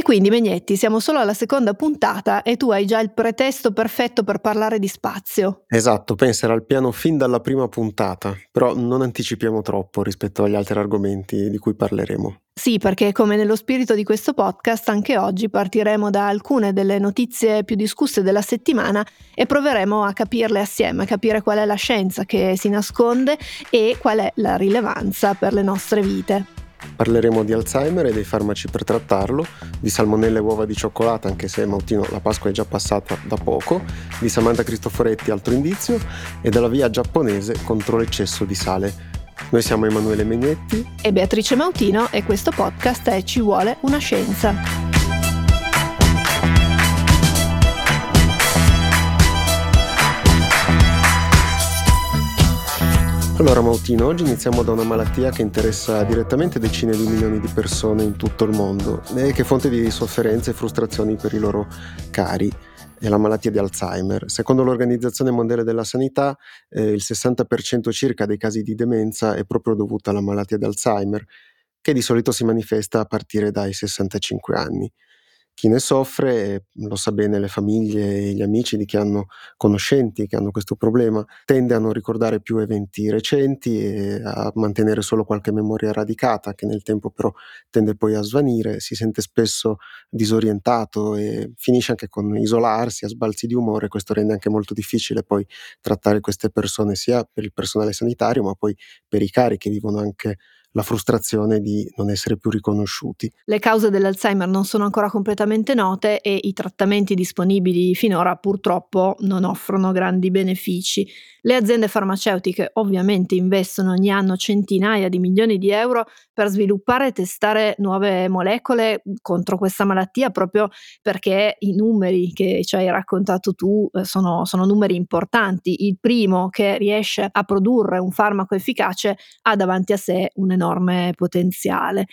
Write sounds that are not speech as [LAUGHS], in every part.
E quindi Megnetti, siamo solo alla seconda puntata e tu hai già il pretesto perfetto per parlare di spazio. Esatto, pensa era al piano fin dalla prima puntata, però non anticipiamo troppo rispetto agli altri argomenti di cui parleremo. Sì, perché come nello spirito di questo podcast, anche oggi partiremo da alcune delle notizie più discusse della settimana e proveremo a capirle assieme, a capire qual è la scienza che si nasconde e qual è la rilevanza per le nostre vite. Parleremo di Alzheimer e dei farmaci per trattarlo, di salmonelle e uova di cioccolata, anche se Mautino la Pasqua è già passata da poco, di Samantha Cristoforetti, altro indizio, e della via giapponese contro l'eccesso di sale. Noi siamo Emanuele Megnetti e Beatrice Mautino e questo podcast è Ci vuole una scienza. Allora Mautino, oggi iniziamo da una malattia che interessa direttamente decine di milioni di persone in tutto il mondo e che è fonte di sofferenze e frustrazioni per i loro cari. È la malattia di Alzheimer. Secondo l'Organizzazione Mondiale della Sanità, eh, il 60% circa dei casi di demenza è proprio dovuta alla malattia di Alzheimer, che di solito si manifesta a partire dai 65 anni chi ne soffre, lo sa bene le famiglie e gli amici di chi hanno conoscenti che hanno questo problema, tende a non ricordare più eventi recenti e a mantenere solo qualche memoria radicata che nel tempo però tende poi a svanire, si sente spesso disorientato e finisce anche con isolarsi, a sbalzi di umore, questo rende anche molto difficile poi trattare queste persone sia per il personale sanitario ma poi per i cari che vivono anche la frustrazione di non essere più riconosciuti. Le cause dell'Alzheimer non sono ancora completamente note e i trattamenti disponibili finora purtroppo non offrono grandi benefici. Le aziende farmaceutiche ovviamente investono ogni anno centinaia di milioni di euro per sviluppare e testare nuove molecole contro questa malattia proprio perché i numeri che ci hai raccontato tu eh, sono, sono numeri importanti. Il primo che riesce a produrre un farmaco efficace ha davanti a sé un enorme potenziale.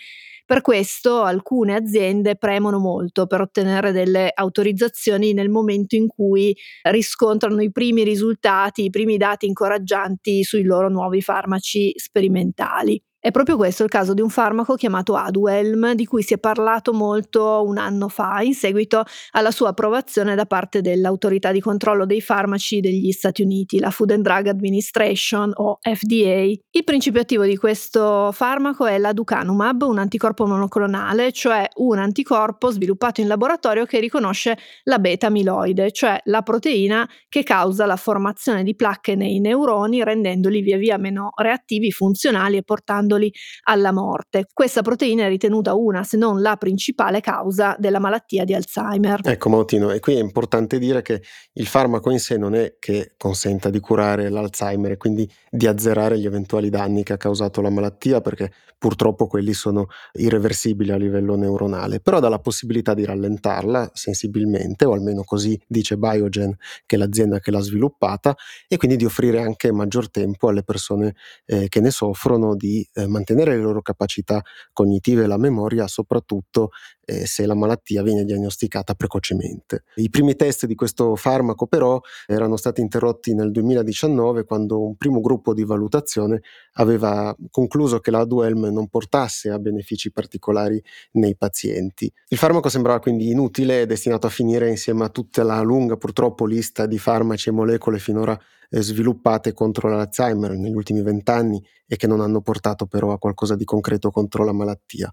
Per questo alcune aziende premono molto per ottenere delle autorizzazioni nel momento in cui riscontrano i primi risultati, i primi dati incoraggianti sui loro nuovi farmaci sperimentali. È proprio questo il caso di un farmaco chiamato Aduhelm, di cui si è parlato molto un anno fa, in seguito alla sua approvazione da parte dell'autorità di controllo dei farmaci degli Stati Uniti, la Food and Drug Administration o FDA. Il principio attivo di questo farmaco è l'aducanumab, un anticorpo monoclonale, cioè un anticorpo sviluppato in laboratorio che riconosce la beta-amiloide, cioè la proteina che causa la formazione di placche nei neuroni, rendendoli via via meno reattivi, funzionali e portando portandoli alla morte. Questa proteina è ritenuta una, se non la principale causa della malattia di Alzheimer. Ecco Mautino, e qui è importante dire che il farmaco in sé non è che consenta di curare l'Alzheimer e quindi di azzerare gli eventuali danni che ha causato la malattia, perché purtroppo quelli sono irreversibili a livello neuronale, però dà la possibilità di rallentarla sensibilmente, o almeno così dice Biogen, che è l'azienda che l'ha sviluppata, e quindi di offrire anche maggior tempo alle persone eh, che ne soffrono di eh, mantenere le loro capacità cognitive e la memoria, soprattutto eh, se la malattia viene diagnosticata precocemente. I primi test di questo farmaco però erano stati interrotti nel 2019 quando un primo gruppo di valutazione aveva concluso che la Duelm non portasse a benefici particolari nei pazienti. Il farmaco sembrava quindi inutile e destinato a finire insieme a tutta la lunga purtroppo lista di farmaci e molecole finora sviluppate contro l'Alzheimer negli ultimi vent'anni e che non hanno portato però a qualcosa di concreto contro la malattia.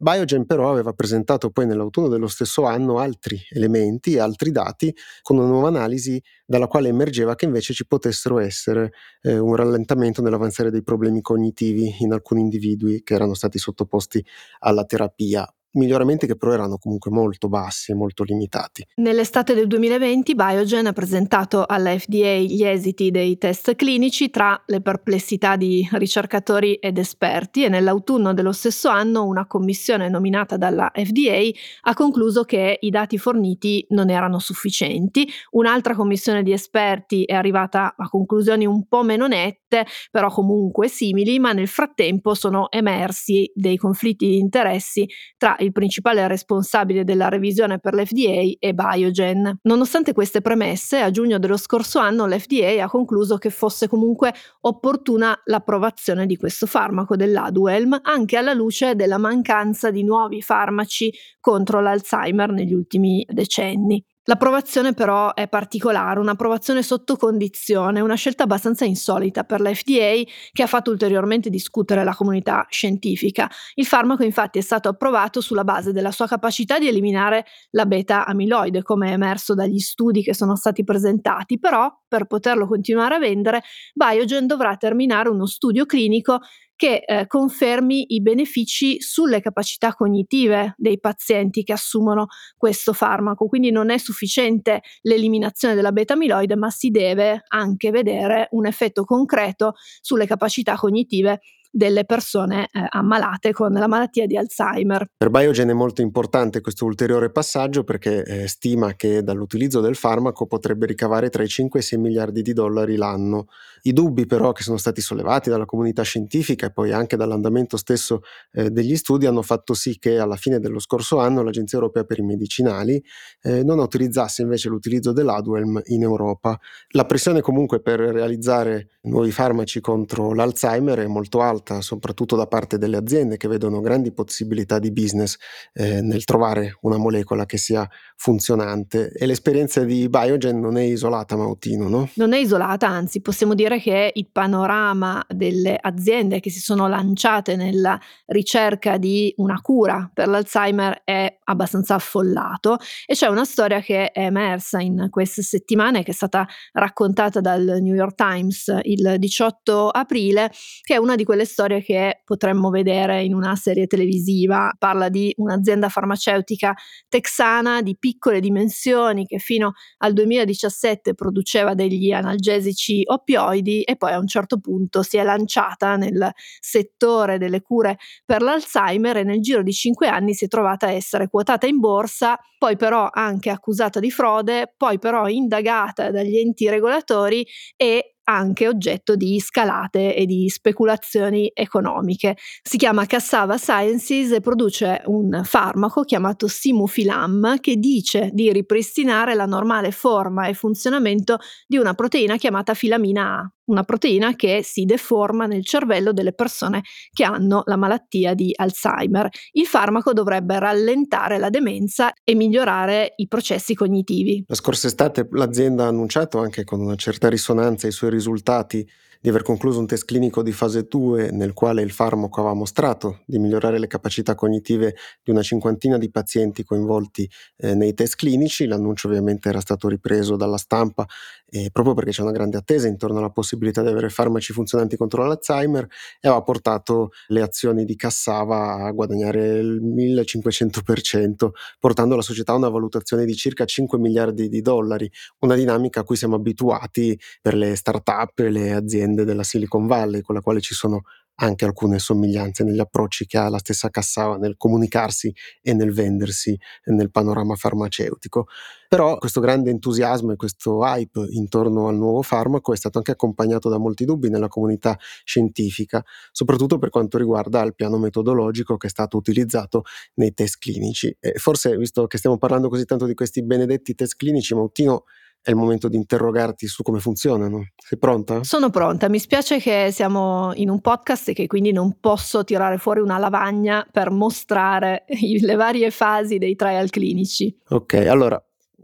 Biogen però aveva presentato poi nell'autunno dello stesso anno altri elementi altri dati con una nuova analisi dalla quale emergeva che invece ci potessero essere eh, un rallentamento nell'avanzare dei problemi cognitivi in alcuni individui che erano stati sottoposti alla terapia miglioramenti che però erano comunque molto bassi e molto limitati. Nell'estate del 2020 Biogen ha presentato alla FDA gli esiti dei test clinici tra le perplessità di ricercatori ed esperti e nell'autunno dello stesso anno una commissione nominata dalla FDA ha concluso che i dati forniti non erano sufficienti. Un'altra commissione di esperti è arrivata a conclusioni un po' meno nette però comunque simili, ma nel frattempo sono emersi dei conflitti di interessi tra il principale responsabile della revisione per l'FDA e Biogen. Nonostante queste premesse, a giugno dello scorso anno l'FDA ha concluso che fosse comunque opportuna l'approvazione di questo farmaco dell'Aduhelm, anche alla luce della mancanza di nuovi farmaci contro l'Alzheimer negli ultimi decenni. L'approvazione però è particolare, un'approvazione sotto condizione, una scelta abbastanza insolita per la FDA che ha fatto ulteriormente discutere la comunità scientifica. Il farmaco infatti è stato approvato sulla base della sua capacità di eliminare la beta amiloide, come è emerso dagli studi che sono stati presentati, però per poterlo continuare a vendere Biogen dovrà terminare uno studio clinico che eh, confermi i benefici sulle capacità cognitive dei pazienti che assumono questo farmaco. Quindi non è sufficiente l'eliminazione della beta-amiloide, ma si deve anche vedere un effetto concreto sulle capacità cognitive delle persone eh, ammalate con la malattia di Alzheimer. Per Biogen è molto importante questo ulteriore passaggio perché eh, stima che dall'utilizzo del farmaco potrebbe ricavare tra i 5 e i 6 miliardi di dollari l'anno. I dubbi però che sono stati sollevati dalla comunità scientifica e poi anche dall'andamento stesso eh, degli studi hanno fatto sì che alla fine dello scorso anno l'Agenzia Europea per i Medicinali eh, non autorizzasse invece l'utilizzo dell'Adwelm in Europa. La pressione comunque per realizzare nuovi farmaci contro l'Alzheimer è molto alta alta, soprattutto da parte delle aziende che vedono grandi possibilità di business eh, nel trovare una molecola che sia funzionante. E l'esperienza di Biogen non è isolata, Mautino, no? Non è isolata, anzi possiamo dire che il panorama delle aziende che si sono lanciate nella ricerca di una cura per l'Alzheimer è abbastanza affollato e c'è una storia che è emersa in queste settimane che è stata raccontata dal New York Times il 18 aprile, che è una di quelle storie che potremmo vedere in una serie televisiva. Parla di un'azienda farmaceutica texana di piccole dimensioni che fino al 2017 produceva degli analgesici oppioidi e poi a un certo punto si è lanciata nel settore delle cure per l'Alzheimer e nel giro di cinque anni si è trovata a essere quotata in borsa, poi però anche accusata di frode, poi però indagata dagli enti regolatori e anche oggetto di scalate e di speculazioni economiche. Si chiama Cassava Sciences e produce un farmaco chiamato Simufilam che dice di ripristinare la normale forma e funzionamento di una proteina chiamata filamina A una proteina che si deforma nel cervello delle persone che hanno la malattia di Alzheimer. Il farmaco dovrebbe rallentare la demenza e migliorare i processi cognitivi. La scorsa estate l'azienda ha annunciato anche con una certa risonanza i suoi risultati di aver concluso un test clinico di fase 2 nel quale il farmaco aveva mostrato di migliorare le capacità cognitive di una cinquantina di pazienti coinvolti eh, nei test clinici. L'annuncio ovviamente era stato ripreso dalla stampa eh, proprio perché c'è una grande attesa intorno alla possibilità di avere farmaci funzionanti contro l'Alzheimer e aveva portato le azioni di Cassava a guadagnare il 1500%, portando la società a una valutazione di circa 5 miliardi di dollari, una dinamica a cui siamo abituati per le start-up e le aziende aziende della Silicon Valley, con la quale ci sono anche alcune somiglianze negli approcci che ha la stessa Cassava nel comunicarsi e nel vendersi nel panorama farmaceutico. Però questo grande entusiasmo e questo hype intorno al nuovo farmaco è stato anche accompagnato da molti dubbi nella comunità scientifica, soprattutto per quanto riguarda il piano metodologico che è stato utilizzato nei test clinici. E forse, visto che stiamo parlando così tanto di questi benedetti test clinici, Mautino, è il momento di interrogarti su come funzionano. Sei pronta? Sono pronta. Mi spiace che siamo in un podcast e che quindi non posso tirare fuori una lavagna per mostrare le varie fasi dei trial clinici. Ok, allora,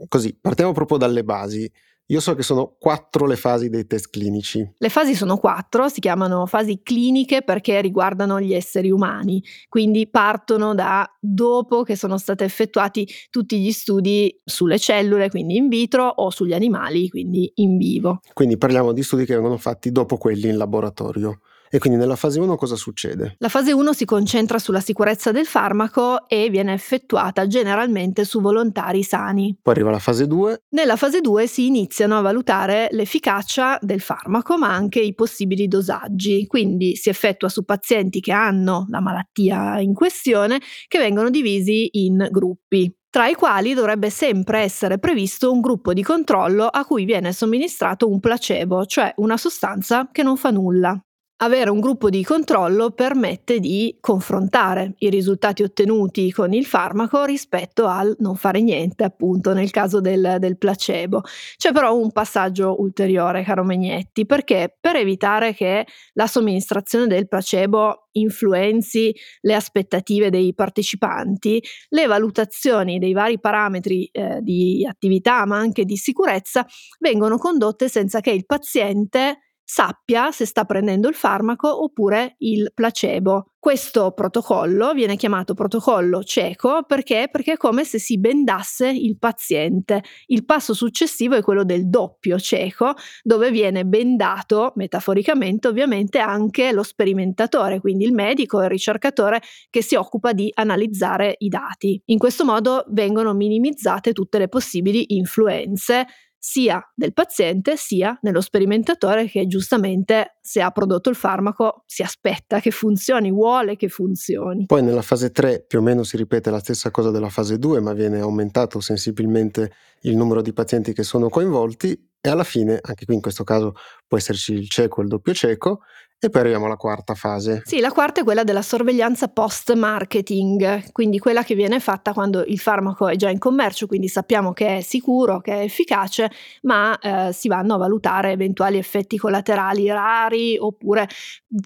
così, partiamo proprio dalle basi. Io so che sono quattro le fasi dei test clinici. Le fasi sono quattro, si chiamano fasi cliniche perché riguardano gli esseri umani, quindi partono da dopo che sono stati effettuati tutti gli studi sulle cellule, quindi in vitro, o sugli animali, quindi in vivo. Quindi parliamo di studi che vengono fatti dopo quelli in laboratorio. E quindi nella fase 1 cosa succede? La fase 1 si concentra sulla sicurezza del farmaco e viene effettuata generalmente su volontari sani. Poi arriva la fase 2. Nella fase 2 si iniziano a valutare l'efficacia del farmaco ma anche i possibili dosaggi, quindi si effettua su pazienti che hanno la malattia in questione che vengono divisi in gruppi. tra i quali dovrebbe sempre essere previsto un gruppo di controllo a cui viene somministrato un placebo, cioè una sostanza che non fa nulla. Avere un gruppo di controllo permette di confrontare i risultati ottenuti con il farmaco rispetto al non fare niente, appunto, nel caso del, del placebo. C'è però un passaggio ulteriore, caro Megnetti, perché per evitare che la somministrazione del placebo influenzi le aspettative dei partecipanti, le valutazioni dei vari parametri eh, di attività ma anche di sicurezza vengono condotte senza che il paziente sappia se sta prendendo il farmaco oppure il placebo. Questo protocollo viene chiamato protocollo cieco perché? perché è come se si bendasse il paziente. Il passo successivo è quello del doppio cieco, dove viene bendato, metaforicamente ovviamente, anche lo sperimentatore, quindi il medico, il ricercatore che si occupa di analizzare i dati. In questo modo vengono minimizzate tutte le possibili influenze sia del paziente sia nello sperimentatore che giustamente se ha prodotto il farmaco si aspetta che funzioni, vuole che funzioni. Poi nella fase 3 più o meno si ripete la stessa cosa della fase 2 ma viene aumentato sensibilmente il numero di pazienti che sono coinvolti e alla fine, anche qui in questo caso può esserci il cieco e il doppio cieco, e poi arriviamo alla quarta fase. Sì, la quarta è quella della sorveglianza post-marketing, quindi quella che viene fatta quando il farmaco è già in commercio, quindi sappiamo che è sicuro, che è efficace, ma eh, si vanno a valutare eventuali effetti collaterali rari oppure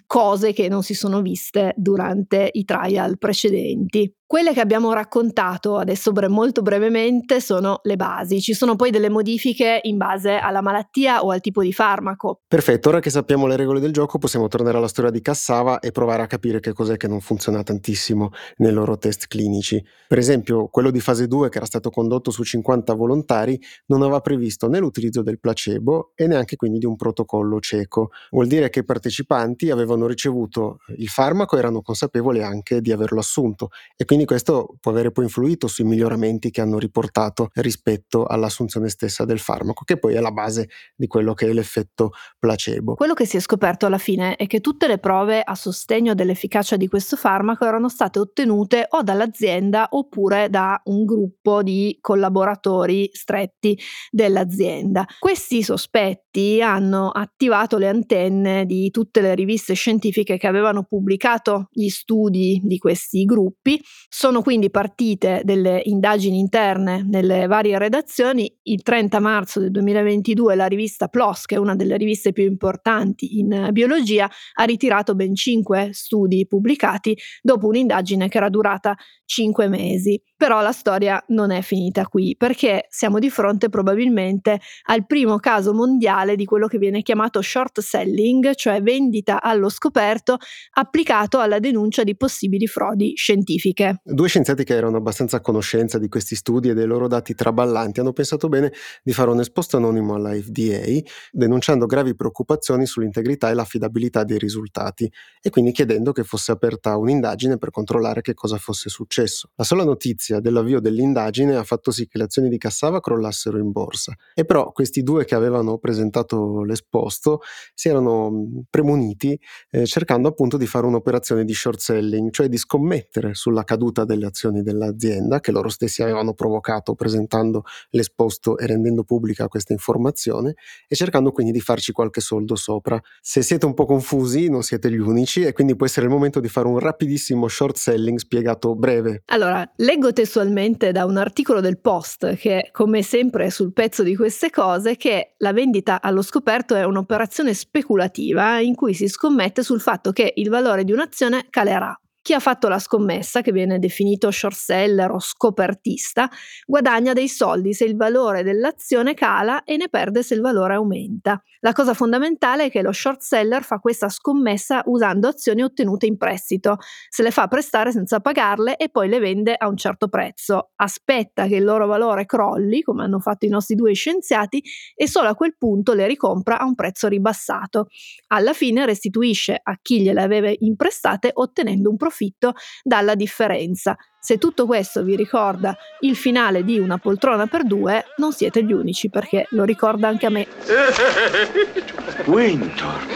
cose che non si sono viste durante i trial precedenti. Quelle che abbiamo raccontato adesso bre- molto brevemente sono le basi, ci sono poi delle modifiche in base alla malattia o al tipo di farmaco. Perfetto, ora che sappiamo le regole del gioco possiamo tornare alla storia di Cassava e provare a capire che cos'è che non funziona tantissimo nei loro test clinici. Per esempio, quello di fase 2 che era stato condotto su 50 volontari non aveva previsto né l'utilizzo del placebo e neanche quindi di un protocollo cieco. Vuol dire che i partecipanti avevano ricevuto il farmaco e erano consapevoli anche di averlo assunto e quindi quindi questo può avere poi influito sui miglioramenti che hanno riportato rispetto all'assunzione stessa del farmaco, che poi è la base di quello che è l'effetto placebo. Quello che si è scoperto alla fine è che tutte le prove a sostegno dell'efficacia di questo farmaco erano state ottenute o dall'azienda oppure da un gruppo di collaboratori stretti dell'azienda. Questi sospetti hanno attivato le antenne di tutte le riviste scientifiche che avevano pubblicato gli studi di questi gruppi sono quindi partite delle indagini interne nelle varie redazioni. Il 30 marzo del 2022 la rivista PLOS, che è una delle riviste più importanti in biologia, ha ritirato ben cinque studi pubblicati dopo un'indagine che era durata cinque mesi. Però la storia non è finita qui, perché siamo di fronte probabilmente al primo caso mondiale di quello che viene chiamato short selling, cioè vendita allo scoperto, applicato alla denuncia di possibili frodi scientifiche. Due scienziati che erano abbastanza a conoscenza di questi studi e dei loro dati traballanti hanno pensato bene di fare un esposto anonimo alla FDA, denunciando gravi preoccupazioni sull'integrità e l'affidabilità dei risultati e quindi chiedendo che fosse aperta un'indagine per controllare che cosa fosse successo. La sola notizia dell'avvio dell'indagine ha fatto sì che le azioni di Cassava crollassero in borsa. E però questi due che avevano presentato l'esposto si erano premuniti eh, cercando appunto di fare un'operazione di short selling, cioè di scommettere sulla caduta delle azioni dell'azienda che loro stessi avevano provocato presentando l'esposto e rendendo pubblica questa informazione e cercando quindi di farci qualche soldo sopra. Se siete un po' confusi non siete gli unici e quindi può essere il momento di fare un rapidissimo short selling spiegato breve. Allora, leggo testualmente da un articolo del Post che, come sempre, è sul pezzo di queste cose, che la vendita allo scoperto è un'operazione speculativa in cui si scommette sul fatto che il valore di un'azione calerà. Chi ha fatto la scommessa, che viene definito short seller o scopertista, guadagna dei soldi se il valore dell'azione cala e ne perde se il valore aumenta. La cosa fondamentale è che lo short seller fa questa scommessa usando azioni ottenute in prestito, se le fa prestare senza pagarle e poi le vende a un certo prezzo. Aspetta che il loro valore crolli, come hanno fatto i nostri due scienziati, e solo a quel punto le ricompra a un prezzo ribassato. Alla fine restituisce a chi gliele aveva imprestate ottenendo un profitto profitto dalla differenza. Se tutto questo vi ricorda il finale di Una poltrona per due, non siete gli unici perché lo ricorda anche a me. [LAUGHS] Winter,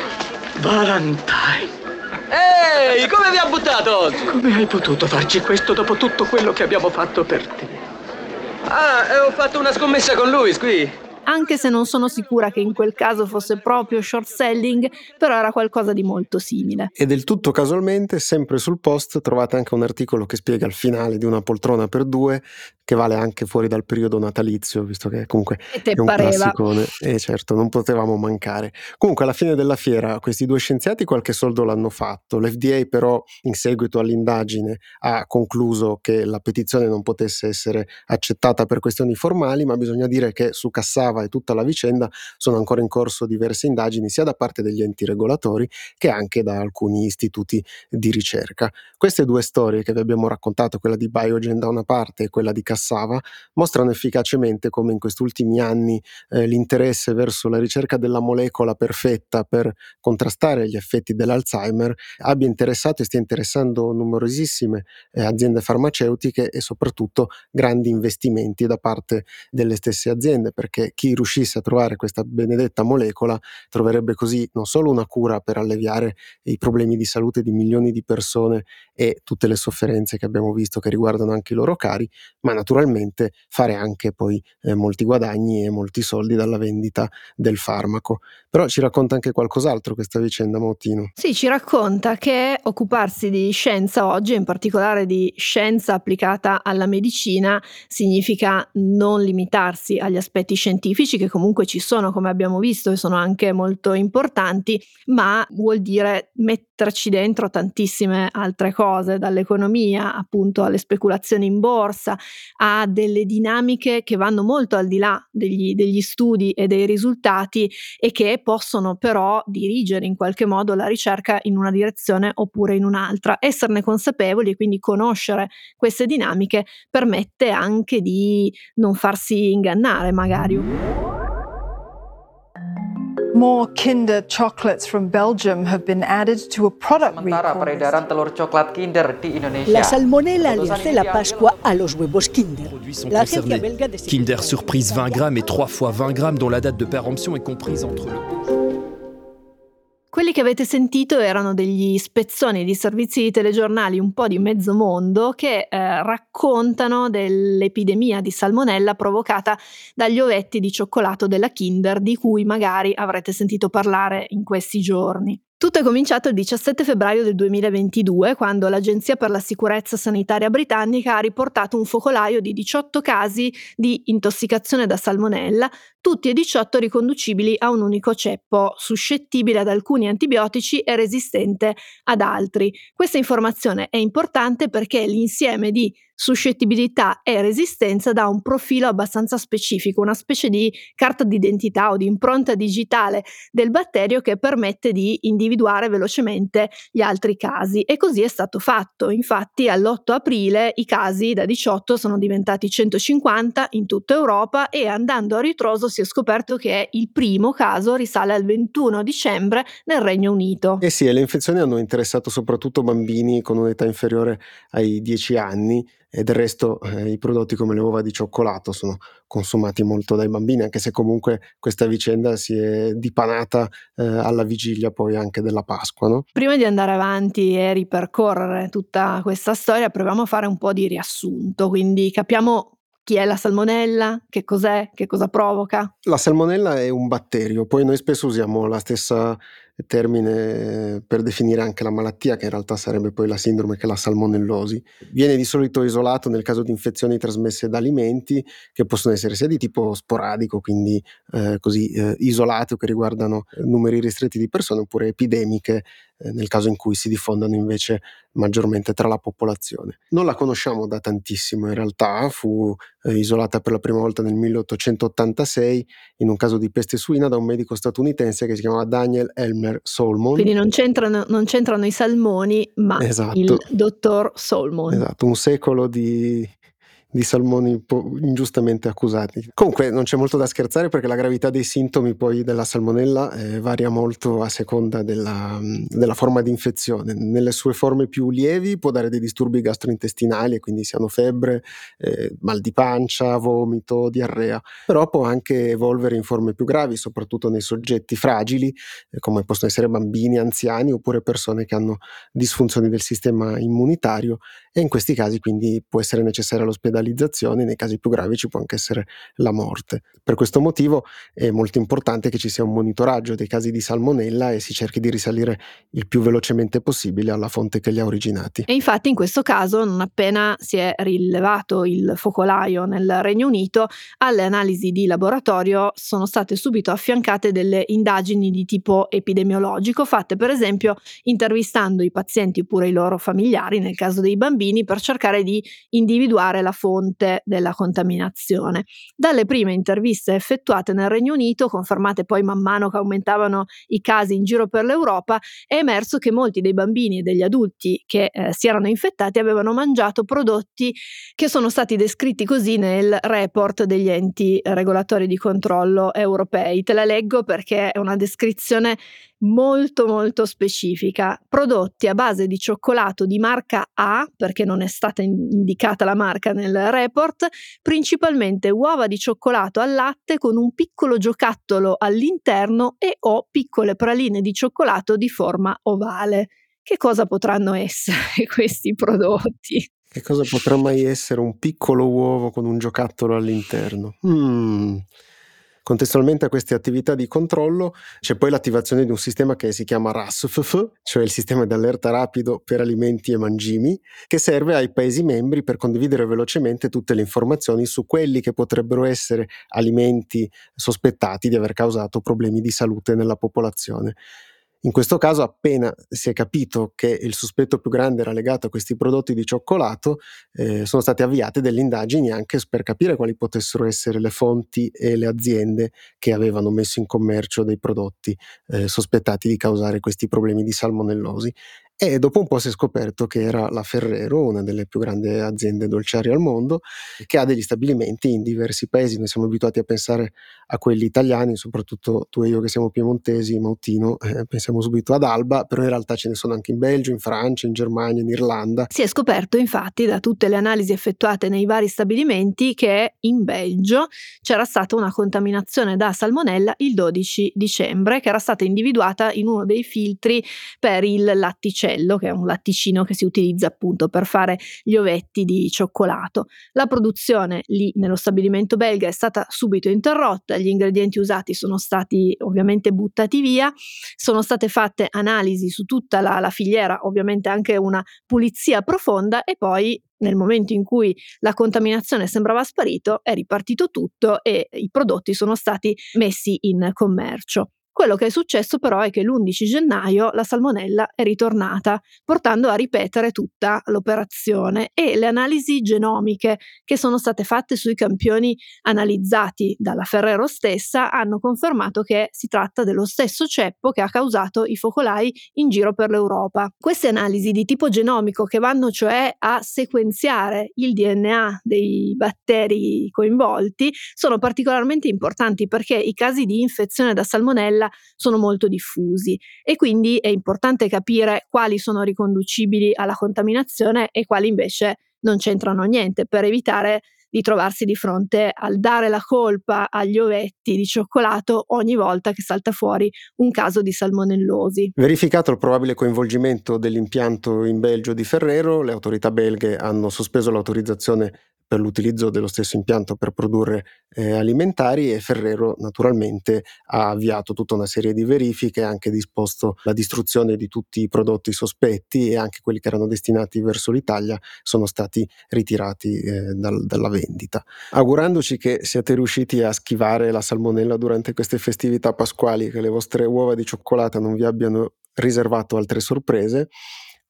Valentine. Ehi, come vi ha buttato oggi? Come hai potuto farci questo dopo tutto quello che abbiamo fatto per te? Ah, ho fatto una scommessa con lui, qui anche se non sono sicura che in quel caso fosse proprio short selling, però era qualcosa di molto simile. E del tutto casualmente, sempre sul post, trovate anche un articolo che spiega il finale di una poltrona per due, che vale anche fuori dal periodo natalizio, visto che comunque è un pareva. classicone. E certo, non potevamo mancare. Comunque, alla fine della fiera, questi due scienziati qualche soldo l'hanno fatto. L'FDA, però, in seguito all'indagine, ha concluso che la petizione non potesse essere accettata per questioni formali, ma bisogna dire che su Cassava Strava e tutta la vicenda sono ancora in corso diverse indagini sia da parte degli enti regolatori che anche da alcuni istituti di ricerca. Queste due storie che vi abbiamo raccontato, quella di Biogen da una parte e quella di Cassava, mostrano efficacemente come in questi ultimi anni eh, l'interesse verso la ricerca della molecola perfetta per contrastare gli effetti dell'Alzheimer abbia interessato e stia interessando numerosissime eh, aziende farmaceutiche e soprattutto grandi investimenti da parte delle stesse aziende, perché chi riuscisse a trovare questa benedetta molecola troverebbe così non solo una cura per alleviare i problemi di salute di milioni di persone e tutte le sofferenze che abbiamo visto che riguardano anche i loro cari, ma naturalmente fare anche poi eh, molti guadagni e molti soldi dalla vendita del farmaco. Però ci racconta anche qualcos'altro questa vicenda, Mautino. Sì, ci racconta che occuparsi di scienza oggi, in particolare di scienza applicata alla medicina, significa non limitarsi agli aspetti scientifici scientifici che comunque ci sono, come abbiamo visto, e sono anche molto importanti, ma vuol dire metterci dentro tantissime altre cose, dall'economia appunto alle speculazioni in borsa, a delle dinamiche che vanno molto al di là degli, degli studi e dei risultati e che possono però dirigere in qualche modo la ricerca in una direzione oppure in un'altra. Esserne consapevoli e quindi conoscere queste dinamiche permette anche di non farsi ingannare magari. More Kinder chocolates from Belgium have been added to a product Sementara peredaran telur coklat Kinder di Indonesia. La salmonella le hace la Pascua a los huevos Kinder. La Kinder Surprise 20 grammes et 3 fois 20 grammes dont la date de péremption est comprise entre le Quelli che avete sentito erano degli spezzoni di servizi di telegiornali un po' di mezzo mondo che eh, raccontano dell'epidemia di salmonella provocata dagli ovetti di cioccolato della Kinder di cui magari avrete sentito parlare in questi giorni. Tutto è cominciato il 17 febbraio del 2022, quando l'Agenzia per la sicurezza sanitaria britannica ha riportato un focolaio di 18 casi di intossicazione da salmonella, tutti e 18 riconducibili a un unico ceppo, suscettibile ad alcuni antibiotici e resistente ad altri. Questa informazione è importante perché l'insieme di suscettibilità e resistenza dà un profilo abbastanza specifico, una specie di carta d'identità o di impronta digitale del batterio che permette di individuare velocemente gli altri casi e così è stato fatto. Infatti all'8 aprile i casi da 18 sono diventati 150 in tutta Europa e andando a ritroso si è scoperto che il primo caso risale al 21 dicembre nel Regno Unito. Eh sì, le infezioni hanno interessato soprattutto bambini con un'età inferiore ai 10 anni e del resto eh, i prodotti come le uova di cioccolato sono consumati molto dai bambini, anche se comunque questa vicenda si è dipanata eh, alla vigilia poi anche della Pasqua. No? Prima di andare avanti e ripercorrere tutta questa storia, proviamo a fare un po' di riassunto, quindi capiamo chi è la salmonella? Che cos'è? Che cosa provoca? La salmonella è un batterio, poi noi spesso usiamo la stessa termine per definire anche la malattia, che in realtà sarebbe poi la sindrome che è la salmonellosi. Viene di solito isolato nel caso di infezioni trasmesse da alimenti, che possono essere sia di tipo sporadico, quindi eh, così eh, isolate o che riguardano numeri ristretti di persone, oppure epidemiche eh, nel caso in cui si diffondano invece maggiormente tra la popolazione. Non la conosciamo da tantissimo in realtà, fu eh, isolata per la prima volta nel 1886 in un caso di peste suina da un medico statunitense che si chiamava Daniel Elmer Solomon. Quindi non c'entrano, non c'entrano i salmoni, ma esatto. il dottor Solomon. Esatto, un secolo di di salmoni ingiustamente accusati. Comunque non c'è molto da scherzare perché la gravità dei sintomi poi della salmonella eh, varia molto a seconda della, della, forma di infezione. Nelle sue forme più lievi può dare dei disturbi gastrointestinali, quindi siano febbre, eh, mal di pancia, vomito, diarrea, però può anche evolvere in forme più gravi, soprattutto nei soggetti fragili, eh, come possono essere bambini, anziani oppure persone che hanno disfunzioni del sistema immunitario e in questi casi quindi può essere necessaria l'ospedale ospedalizzazioni, nei casi più gravi ci può anche essere la morte. Per questo motivo è molto importante che ci sia un monitoraggio dei casi di salmonella e si cerchi di risalire il più velocemente possibile alla fonte che li ha originati. E infatti in questo caso, non appena si è rilevato il focolaio nel Regno Unito, alle analisi di laboratorio sono state subito affiancate delle indagini di tipo epidemiologico, fatte per esempio intervistando i pazienti oppure i loro familiari, nel caso dei bambini, per cercare di individuare la fonte della contaminazione. Dalle prime interviste effettuate nel Regno Unito, confermate poi man mano che aumentavano i casi in giro per l'Europa, è emerso che molti dei bambini e degli adulti che eh, si erano infettati avevano mangiato prodotti che sono stati descritti così nel report degli enti regolatori di controllo europei. Te la leggo perché è una descrizione molto molto specifica. Prodotti a base di cioccolato di marca A, perché non è stata indicata la marca nel report, principalmente uova di cioccolato al latte con un piccolo giocattolo all'interno e o piccole praline di cioccolato di forma ovale. Che cosa potranno essere [LAUGHS] questi prodotti? Che cosa potrà mai essere un piccolo uovo con un giocattolo all'interno? Mm. Contestualmente a queste attività di controllo c'è poi l'attivazione di un sistema che si chiama RASFF, cioè il sistema di allerta rapido per alimenti e mangimi, che serve ai Paesi membri per condividere velocemente tutte le informazioni su quelli che potrebbero essere alimenti sospettati di aver causato problemi di salute nella popolazione. In questo caso, appena si è capito che il sospetto più grande era legato a questi prodotti di cioccolato, eh, sono state avviate delle indagini anche per capire quali potessero essere le fonti e le aziende che avevano messo in commercio dei prodotti eh, sospettati di causare questi problemi di salmonellosi. E dopo un po' si è scoperto che era la Ferrero, una delle più grandi aziende dolciarie al mondo, che ha degli stabilimenti in diversi paesi. Noi siamo abituati a pensare a quelli italiani, soprattutto tu e io che siamo piemontesi, Mautino, [LAUGHS] eh, pensiamo subito ad Alba, però in realtà ce ne sono anche in Belgio, in Francia, in Germania, in Irlanda. Si è scoperto infatti da tutte le analisi effettuate nei vari stabilimenti che in Belgio c'era stata una contaminazione da salmonella il 12 dicembre, che era stata individuata in uno dei filtri per il latticello uccello, che è un latticino che si utilizza appunto per fare gli ovetti di cioccolato. La produzione lì nello stabilimento belga è stata subito interrotta, gli ingredienti usati sono stati ovviamente buttati via, sono state fatte analisi su tutta la, la filiera, ovviamente anche una pulizia profonda e poi nel momento in cui la contaminazione sembrava sparito, è ripartito tutto e i prodotti sono stati messi in commercio. Quello che è successo però è che l'11 gennaio la salmonella è ritornata, portando a ripetere tutta l'operazione e le analisi genomiche che sono state fatte sui campioni analizzati dalla Ferrero stessa hanno confermato che si tratta dello stesso ceppo che ha causato i focolai in giro per l'Europa. Queste analisi di tipo genomico che vanno cioè a sequenziare il DNA dei batteri coinvolti sono particolarmente importanti perché i casi di infezione da salmonella quella sono molto diffusi e quindi è importante capire quali sono riconducibili alla contaminazione e quali invece non c'entrano niente per evitare di trovarsi di fronte al dare la colpa agli ovetti di cioccolato ogni volta che salta fuori un caso di salmonellosi. Verificato il probabile coinvolgimento dell'impianto in Belgio di Ferrero, le autorità belghe hanno sospeso l'autorizzazione per l'utilizzo dello stesso impianto per produrre eh, alimentari e Ferrero naturalmente ha avviato tutta una serie di verifiche, ha anche disposto la distruzione di tutti i prodotti sospetti e anche quelli che erano destinati verso l'Italia sono stati ritirati eh, dal, dalla vendita. Augurandoci che siate riusciti a schivare la salmonella durante queste festività pasquali, che le vostre uova di cioccolata non vi abbiano riservato altre sorprese,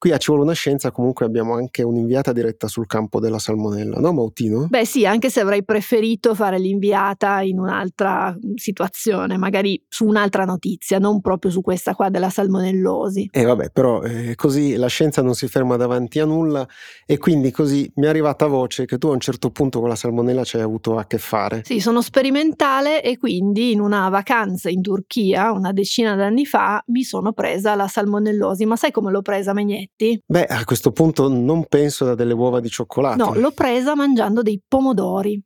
Qui a Ci vuole una scienza comunque abbiamo anche un'inviata diretta sul campo della salmonella, no Mautino? Beh sì, anche se avrei preferito fare l'inviata in un'altra situazione, magari su un'altra notizia, non proprio su questa qua della salmonellosi. E eh, vabbè, però eh, così la scienza non si ferma davanti a nulla e quindi così mi è arrivata voce che tu a un certo punto con la salmonella ci hai avuto a che fare. Sì, sono sperimentale e quindi in una vacanza in Turchia una decina d'anni fa mi sono presa la salmonellosi, ma sai come l'ho presa Megnetti? Insetti? Beh, a questo punto non penso da delle uova di cioccolato. No, l'ho presa mangiando dei pomodori.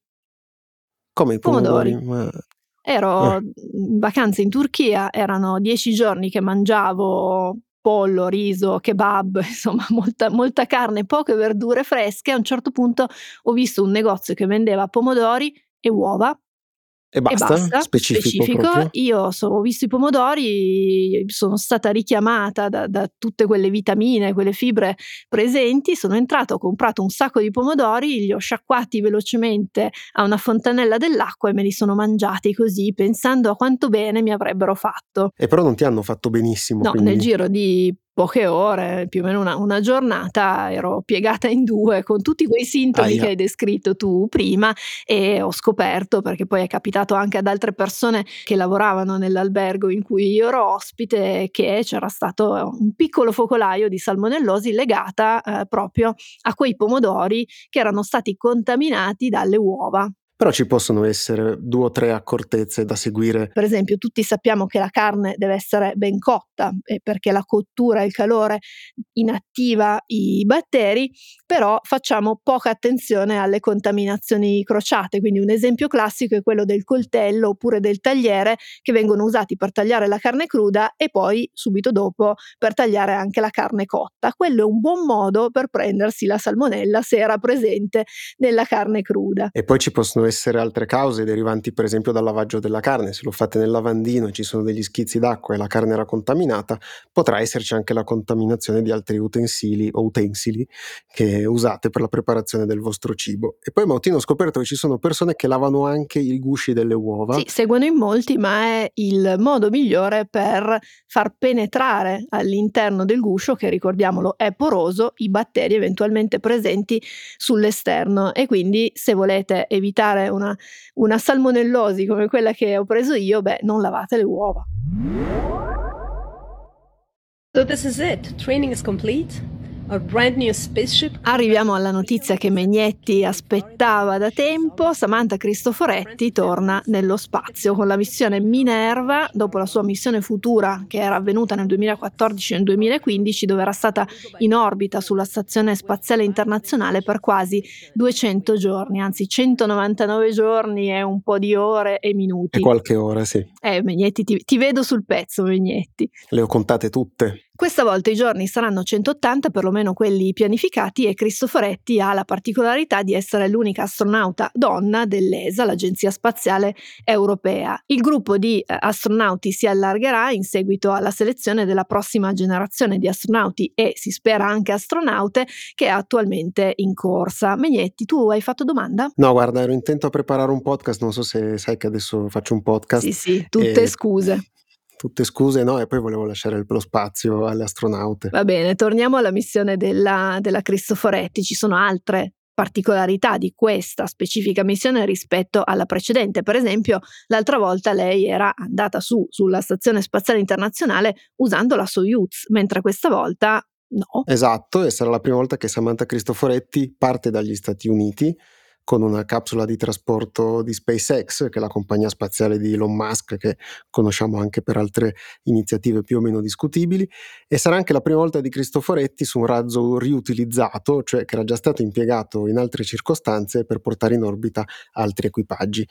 Come i pomodori? pomodori. Ma... Ero eh. in vacanza in Turchia, erano dieci giorni che mangiavo pollo, riso, kebab, [LAUGHS] insomma molta, molta carne, poche verdure fresche. A un certo punto ho visto un negozio che vendeva pomodori e uova e basta, e basta specifico, specifico. Io so, ho visto i pomodori, sono stata richiamata da, da, tutte quelle vitamine, quelle fibre presenti, sono entrata, ho comprato un sacco di pomodori, li ho sciacquati velocemente a una fontanella dell'acqua e me li sono mangiati così, pensando a quanto bene mi avrebbero fatto. E però non ti hanno fatto benissimo. No, quindi... nel giro di poche ore, più o meno una, una, giornata, ero piegata in due con tutti quei sintomi Aia. che hai descritto tu prima e ho scoperto, perché poi è capitato anche ad altre persone che lavoravano nell'albergo in cui io ero ospite, che c'era stato un piccolo focolaio di salmonellosi legata eh, proprio a quei pomodori che erano stati contaminati dalle uova. Però ci possono essere due o tre accortezze da seguire. Per esempio, tutti sappiamo che la carne deve essere ben cotta eh, perché la cottura e il calore inattiva i batteri, però facciamo poca attenzione alle contaminazioni crociate. Quindi un esempio classico è quello del coltello oppure del tagliere che vengono usati per tagliare la carne cruda e poi subito dopo per tagliare anche la carne cotta. Quello è un buon modo per prendersi la salmonella se era presente nella carne cruda. E poi ci possono essere altre cause derivanti per esempio dal lavaggio della carne, se lo fate nel lavandino e ci sono degli schizzi d'acqua e la carne era contaminata, potrà esserci anche la contaminazione di altri utensili o utensili che usate per la preparazione del vostro cibo. E poi Mautino ho scoperto che ci sono persone che lavano anche i gusci delle uova. Sì, seguono in molti, ma è il modo migliore per far penetrare all'interno del guscio, che ricordiamolo è poroso, i batteri eventualmente presenti sull'esterno e quindi se volete evitare fare una, una salmonellosi come quella che ho preso io, beh, non lavate le uova. So this is it. Training is complete. Arriviamo alla notizia che Megnetti aspettava da tempo. Samantha Cristoforetti torna nello spazio con la missione Minerva, dopo la sua missione futura che era avvenuta nel 2014 e nel 2015, dove era stata in orbita sulla Stazione Spaziale Internazionale per quasi 200 giorni, anzi 199 giorni e un po' di ore e minuti. E qualche ora, sì. Eh, Megnetti, ti, ti vedo sul pezzo, Megnetti. Le ho contate tutte. Questa volta i giorni saranno 180, perlomeno quelli pianificati, e Cristoforetti ha la particolarità di essere l'unica astronauta donna dell'ESA, l'Agenzia Spaziale Europea. Il gruppo di eh, astronauti si allargherà in seguito alla selezione della prossima generazione di astronauti e si spera anche astronaute che è attualmente in corsa. Megnetti, tu hai fatto domanda? No, guarda, ero intento a preparare un podcast, non so se sai che adesso faccio un podcast. Sì, sì, tutte e... scuse tutte scuse, no? E poi volevo lasciare lo spazio alle astronaute. Va bene, torniamo alla missione della, della Cristoforetti. Ci sono altre particolarità di questa specifica missione rispetto alla precedente. Per esempio, l'altra volta lei era andata su sulla Stazione Spaziale Internazionale usando la Soyuz, mentre questa volta no. Esatto, e sarà la prima volta che Samantha Cristoforetti parte dagli Stati Uniti con una capsula di trasporto di SpaceX, che è la compagnia spaziale di Elon Musk, che conosciamo anche per altre iniziative più o meno discutibili, e sarà anche la prima volta di Cristoforetti su un razzo riutilizzato, cioè che era già stato impiegato in altre circostanze per portare in orbita altri equipaggi.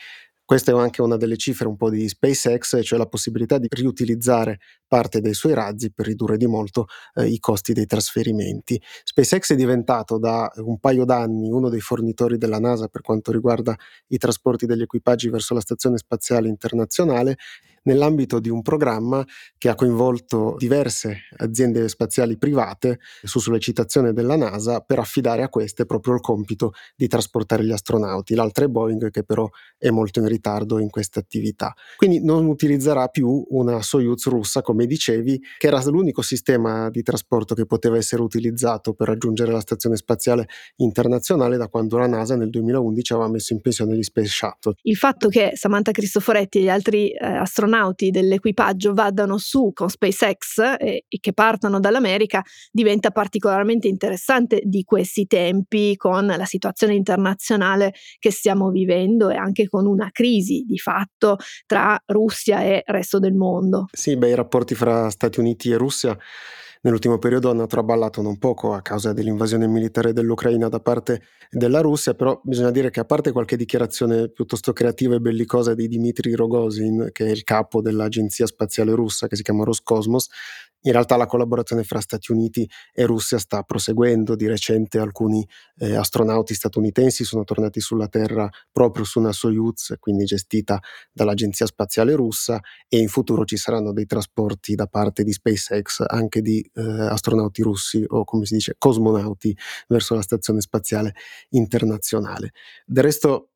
Questa è anche una delle cifre un po' di SpaceX, cioè la possibilità di riutilizzare parte dei suoi razzi per ridurre di molto eh, i costi dei trasferimenti. SpaceX è diventato da un paio d'anni uno dei fornitori della NASA per quanto riguarda i trasporti degli equipaggi verso la Stazione Spaziale Internazionale nell'ambito di un programma che ha coinvolto diverse aziende spaziali private su sollecitazione della NASA per affidare a queste proprio il compito di trasportare gli astronauti. L'altra è Boeing che però è molto in ritardo in questa attività. Quindi non utilizzerà più una Soyuz russa, come dicevi, che era l'unico sistema di trasporto che poteva essere utilizzato per raggiungere la Stazione Spaziale Internazionale da quando la NASA nel 2011 aveva messo in pensione gli Space Shuttle. Il fatto che Samantha Cristoforetti e gli altri eh, astronauti astronauti dell'equipaggio vadano su con SpaceX e, e che partano dall'America diventa particolarmente interessante di questi tempi con la situazione internazionale che stiamo vivendo e anche con una crisi di fatto tra Russia e resto del mondo. Sì, beh, i rapporti fra Stati Uniti e Russia nell'ultimo periodo hanno traballato non poco a causa dell'invasione militare dell'Ucraina da parte della Russia, però bisogna dire che a parte qualche dichiarazione piuttosto creativa e bellicosa di Dmitry Rogozin, che è il capo dell'agenzia spaziale russa che si chiama Roscosmos, in realtà la collaborazione fra Stati Uniti e Russia sta proseguendo. Di recente alcuni eh, astronauti statunitensi sono tornati sulla Terra proprio su una Soyuz, quindi gestita dall'Agenzia Spaziale Russa, e in futuro ci saranno dei trasporti da parte di SpaceX anche di eh, astronauti russi o come si dice cosmonauti verso la Stazione Spaziale Internazionale. Del resto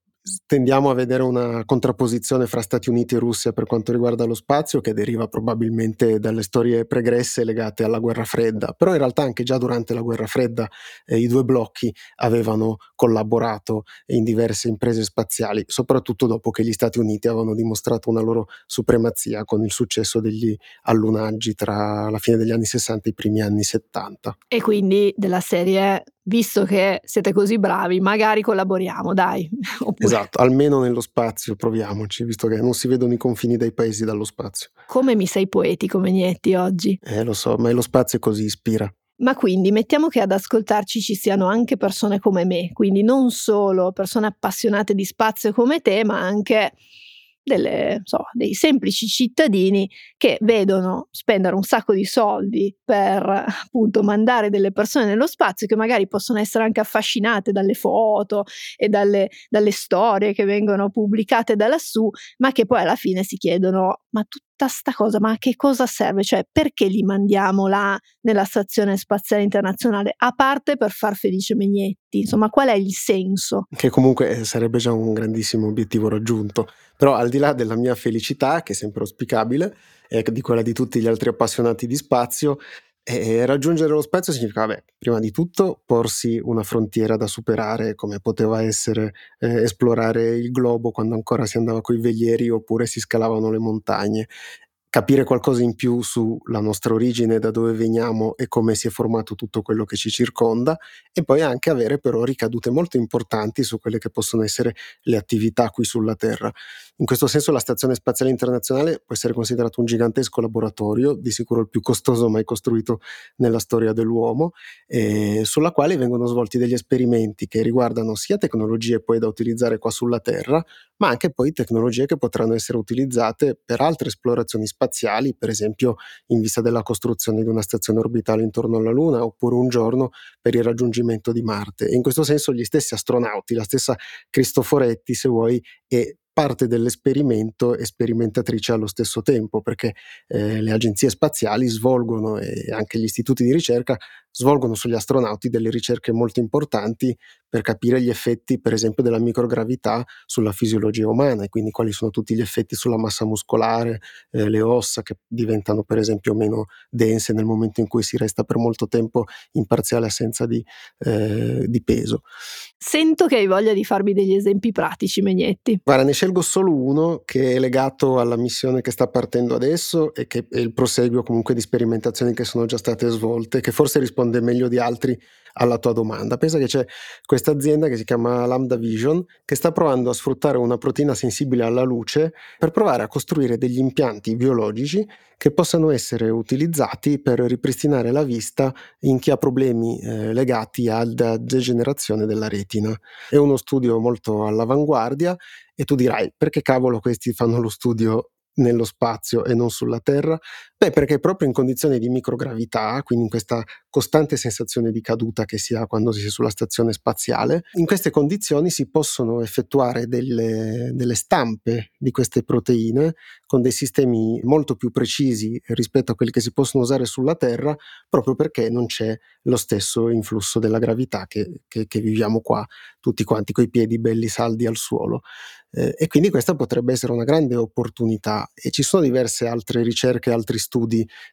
tendiamo a vedere una contrapposizione fra Stati Uniti e Russia per quanto riguarda lo spazio che deriva probabilmente dalle storie pregresse legate alla guerra fredda, però in realtà anche già durante la guerra fredda eh, i due blocchi avevano collaborato in diverse imprese spaziali, soprattutto dopo che gli Stati Uniti avevano dimostrato una loro supremazia con il successo degli allunaggi tra la fine degli anni 60 e i primi anni 70. E quindi della serie visto che siete così bravi, magari collaboriamo, dai. [LAUGHS] Oppure... Esatto, almeno nello spazio proviamoci, visto che non si vedono i confini dei paesi dallo spazio. Come mi sei poetico, Megnetti, oggi? Eh, lo so, ma lo spazio così ispira. Ma quindi mettiamo che ad ascoltarci ci siano anche persone come me, quindi non solo persone appassionate di spazio come te, ma anche delle, so, dei semplici cittadini che vedono spendere un sacco di soldi per appunto mandare delle persone nello spazio che magari possono essere anche affascinate dalle foto e dalle, dalle storie che vengono pubblicate da lassù, ma che poi alla fine si chiedono ma tutta sta cosa, ma a che cosa serve? Cioè perché li mandiamo là nella stazione spaziale internazionale? A parte per far felice Megnetti, insomma qual è il senso? Che comunque eh, sarebbe già un grandissimo obiettivo raggiunto. Però al di là della mia felicità, che è sempre auspicabile, e di quella di tutti gli altri appassionati di spazio, e raggiungere lo spazio significa, vabbè, prima di tutto porsi una frontiera da superare, come poteva essere eh, esplorare il globo quando ancora si andava coi velieri oppure si scalavano le montagne capire qualcosa in più sulla nostra origine, da dove veniamo e come si è formato tutto quello che ci circonda e poi anche avere però ricadute molto importanti su quelle che possono essere le attività qui sulla Terra. In questo senso la Stazione Spaziale Internazionale può essere considerato un gigantesco laboratorio, di sicuro il più costoso mai costruito nella storia dell'uomo, eh, sulla quale vengono svolti degli esperimenti che riguardano sia tecnologie poi da utilizzare qua sulla Terra, ma anche poi tecnologie che potranno essere utilizzate per altre esplorazioni spaziali, per esempio in vista della costruzione di una stazione orbitale intorno alla Luna, oppure un giorno per il raggiungimento di Marte. E in questo senso gli stessi astronauti, la stessa Cristoforetti, se vuoi, è parte dell'esperimento e sperimentatrice allo stesso tempo, perché eh, le agenzie spaziali svolgono e anche gli istituti di ricerca svolgono sugli astronauti delle ricerche molto importanti per capire gli effetti, per esempio, della microgravità sulla fisiologia umana e quindi quali sono tutti gli effetti sulla massa muscolare, eh, le ossa che diventano, per esempio, meno dense nel momento in cui si resta per molto tempo in parziale assenza di, eh, di peso. Sento che hai voglia di farmi degli esempi pratici, Megnetti. Guarda, ne scelgo solo uno che è legato alla missione che sta partendo adesso e che è il proseguio comunque di sperimentazioni che sono già state svolte, che forse risponde meglio di altri alla tua domanda. Pensa che c'è questa azienda che si chiama Lambda Vision che sta provando a sfruttare una proteina sensibile alla luce per provare a costruire degli impianti biologici che possano essere utilizzati per ripristinare la vista in chi ha problemi eh, legati alla degenerazione della retina. È uno studio molto all'avanguardia e tu dirai perché cavolo questi fanno lo studio nello spazio e non sulla Terra? Beh, perché proprio in condizioni di microgravità, quindi in questa costante sensazione di caduta che si ha quando si è sulla stazione spaziale, in queste condizioni si possono effettuare delle, delle stampe di queste proteine con dei sistemi molto più precisi rispetto a quelli che si possono usare sulla Terra, proprio perché non c'è lo stesso influsso della gravità che, che, che viviamo qua, tutti quanti coi piedi belli saldi al suolo. Eh, e quindi questa potrebbe essere una grande opportunità e ci sono diverse altre ricerche, altri studi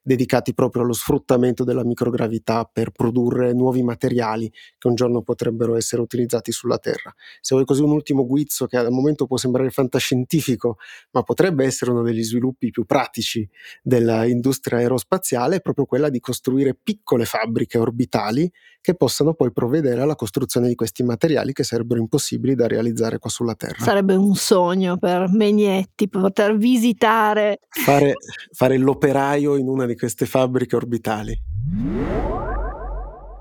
dedicati proprio allo sfruttamento della microgravità per produrre nuovi materiali che un giorno potrebbero essere utilizzati sulla Terra. Se vuoi così un ultimo guizzo che al momento può sembrare fantascientifico, ma potrebbe essere uno degli sviluppi più pratici dell'industria aerospaziale, è proprio quella di costruire piccole fabbriche orbitali che possano poi provvedere alla costruzione di questi materiali che sarebbero impossibili da realizzare qua sulla Terra. Sarebbe un sogno per Megnetti poter visitare. Fare, fare l'operaio in una di queste fabbriche orbitali.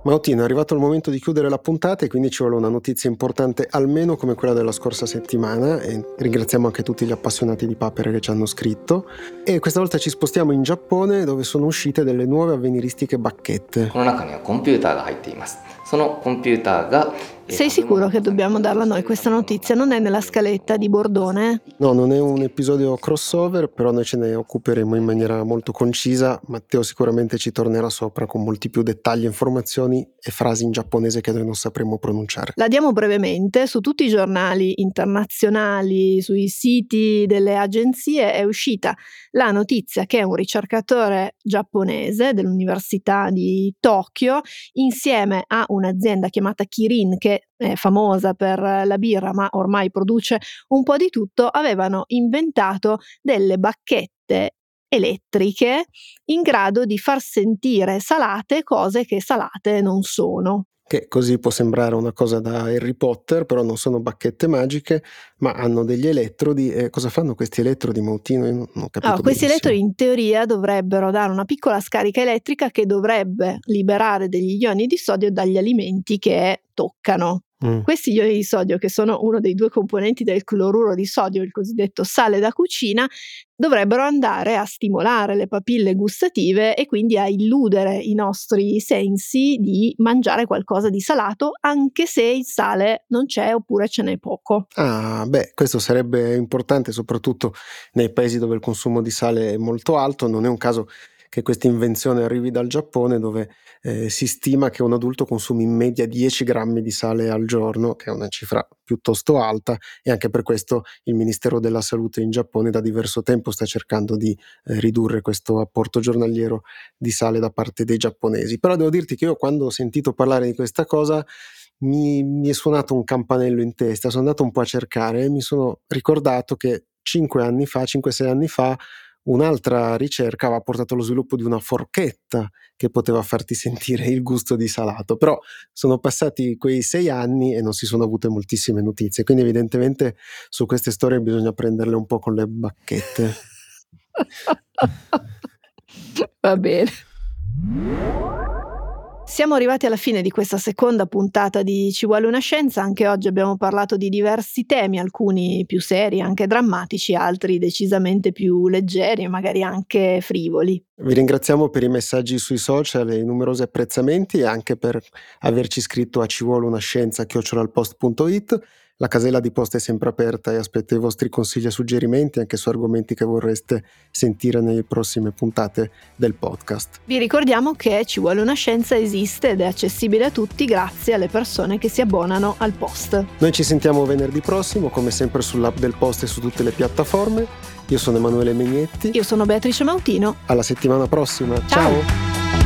Mautino, è arrivato il momento di chiudere la puntata e quindi ci vuole una notizia importante almeno come quella della scorsa settimana e ringraziamo anche tutti gli appassionati di papere che ci hanno scritto e questa volta ci spostiamo in Giappone dove sono uscite delle nuove avveniristiche bacchette. この中にはコンピューターが入っていますそのコンピューターが sei sicuro che dobbiamo darla noi questa notizia? Non è nella scaletta di Bordone? No, non è un episodio crossover, però noi ce ne occuperemo in maniera molto concisa. Matteo sicuramente ci tornerà sopra con molti più dettagli, informazioni e frasi in giapponese che noi non sapremo pronunciare. La diamo brevemente, su tutti i giornali internazionali, sui siti delle agenzie è uscita la notizia che un ricercatore giapponese dell'Università di Tokyo, insieme a un'azienda chiamata Kirin, che è famosa per la birra, ma ormai produce un po' di tutto, avevano inventato delle bacchette elettriche in grado di far sentire salate cose che salate non sono. Che così può sembrare una cosa da Harry Potter, però non sono bacchette magiche, ma hanno degli elettrodi. E cosa fanno questi elettrodi, Mautino? Io non ho capito. Allora, questi elettrodi in teoria dovrebbero dare una piccola scarica elettrica che dovrebbe liberare degli ioni di sodio dagli alimenti che toccano. Mm. Questi ioni di sodio, che sono uno dei due componenti del cloruro di sodio, il cosiddetto sale da cucina, dovrebbero andare a stimolare le papille gustative e quindi a illudere i nostri sensi di mangiare qualcosa di salato, anche se il sale non c'è oppure ce n'è poco. Ah, beh, questo sarebbe importante soprattutto nei paesi dove il consumo di sale è molto alto. Non è un caso che questa invenzione arrivi dal Giappone dove eh, si stima che un adulto consumi in media 10 grammi di sale al giorno, che è una cifra piuttosto alta e anche per questo il Ministero della Salute in Giappone da diverso tempo sta cercando di eh, ridurre questo apporto giornaliero di sale da parte dei giapponesi. Però devo dirti che io quando ho sentito parlare di questa cosa mi, mi è suonato un campanello in testa, sono andato un po' a cercare e mi sono ricordato che 5 anni fa, 5-6 anni fa, Un'altra ricerca aveva portato allo sviluppo di una forchetta che poteva farti sentire il gusto di salato, però sono passati quei sei anni e non si sono avute moltissime notizie, quindi evidentemente su queste storie bisogna prenderle un po' con le bacchette. [LAUGHS] Va bene. Siamo arrivati alla fine di questa seconda puntata di Ci vuole una scienza, anche oggi abbiamo parlato di diversi temi, alcuni più seri, anche drammatici, altri decisamente più leggeri e magari anche frivoli. Vi ringraziamo per i messaggi sui social e i numerosi apprezzamenti e anche per averci scritto a ci vuole una scienza chiocciolalpost.it. La casella di posta è sempre aperta e aspetto i vostri consigli e suggerimenti anche su argomenti che vorreste sentire nelle prossime puntate del podcast. Vi ricordiamo che Ci vuole una scienza esiste ed è accessibile a tutti grazie alle persone che si abbonano al post. Noi ci sentiamo venerdì prossimo, come sempre sull'app del post e su tutte le piattaforme. Io sono Emanuele Megnetti. Io sono Beatrice Mautino. Alla settimana prossima. Ciao. Ciao.